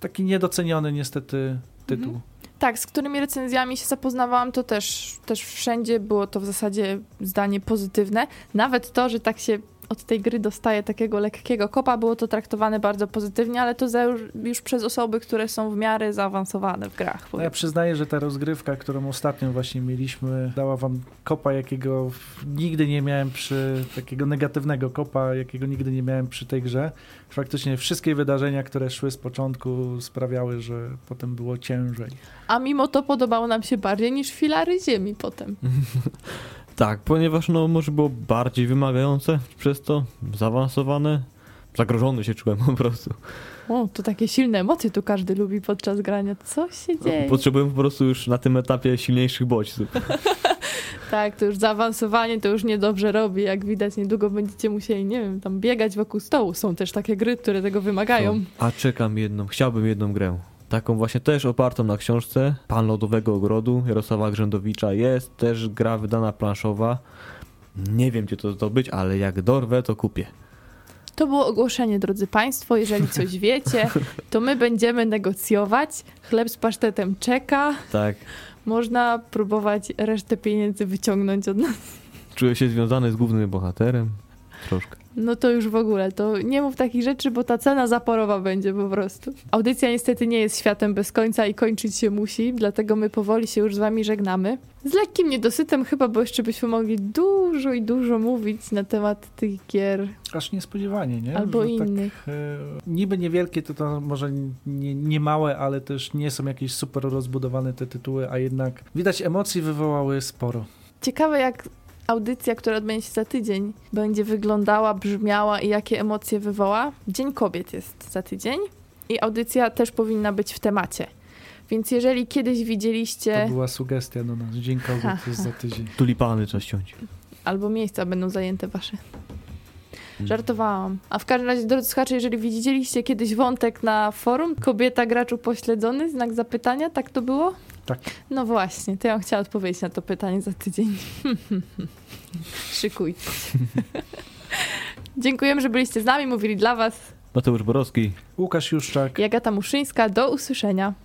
taki niedoceniony niestety tytuł. Mhm. Tak, z którymi recenzjami się zapoznawałam, to też, też wszędzie było to w zasadzie zdanie pozytywne. Nawet to, że tak się od tej gry dostaje takiego lekkiego kopa, było to traktowane bardzo pozytywnie, ale to za już, przez osoby, które są w miarę zaawansowane w grach. No ja przyznaję, że ta rozgrywka, którą ostatnio właśnie mieliśmy, dała wam kopa, jakiego nigdy nie miałem przy takiego negatywnego kopa, jakiego nigdy nie miałem przy tej grze. Faktycznie wszystkie wydarzenia, które szły z początku sprawiały, że potem było ciężej. A mimo to podobało nam się bardziej niż filary ziemi potem. [laughs] Tak, ponieważ no może było bardziej wymagające przez to, zaawansowane. Zagrożony się czułem [laughs] po prostu. O, to takie silne emocje tu każdy lubi podczas grania. Co się dzieje? Potrzebuję po prostu już na tym etapie silniejszych bodźców. [laughs] Tak, to już zaawansowanie to już niedobrze robi. Jak widać, niedługo będziecie musieli, nie wiem, tam biegać wokół stołu. Są też takie gry, które tego wymagają. A czekam jedną, chciałbym jedną grę. Taką właśnie też opartą na książce Pan Lodowego Ogrodu Jarosława Grzędowicza. Jest też gra wydana planszowa. Nie wiem, gdzie to zdobyć, ale jak dorwę, to kupię. To było ogłoszenie, drodzy Państwo. Jeżeli coś wiecie, to my będziemy negocjować. Chleb z pasztetem czeka. Tak, Można próbować resztę pieniędzy wyciągnąć od nas. czuję się związany z głównym bohaterem. Troszkę. No to już w ogóle, to nie mów takich rzeczy, bo ta cena zaporowa będzie po prostu. Audycja niestety nie jest światem bez końca i kończyć się musi, dlatego my powoli się już z wami żegnamy. Z lekkim niedosytem chyba, bo jeszcze byśmy mogli dużo i dużo mówić na temat tych gier Aż niespodziewanie, nie? albo Że innych. Tak, e, niby niewielkie, to, to może nie, nie małe, ale też nie są jakieś super rozbudowane te tytuły, a jednak widać emocji wywołały sporo. Ciekawe jak audycja, która odbędzie się za tydzień, będzie wyglądała, brzmiała i jakie emocje wywoła. Dzień Kobiet jest za tydzień i audycja też powinna być w temacie. Więc jeżeli kiedyś widzieliście... To była sugestia do nas. Dzień kobiet jest za tydzień. Tulipany trzeba ściąć. albo miejsca będą zajęte wasze. Żartowałam. A w każdym razie, drodzy słuchacze, jeżeli widzieliście kiedyś wątek na forum, kobieta gracz upośledzony, znak zapytania, tak to było? Tak. No właśnie, to ja bym chciała odpowiedzieć na to pytanie za tydzień. [laughs] Szykujcie się. [laughs] Dziękujemy, że byliście z nami, mówili dla was Mateusz Borowski. Łukasz Juszczak. Jagata Muszyńska. Do usłyszenia.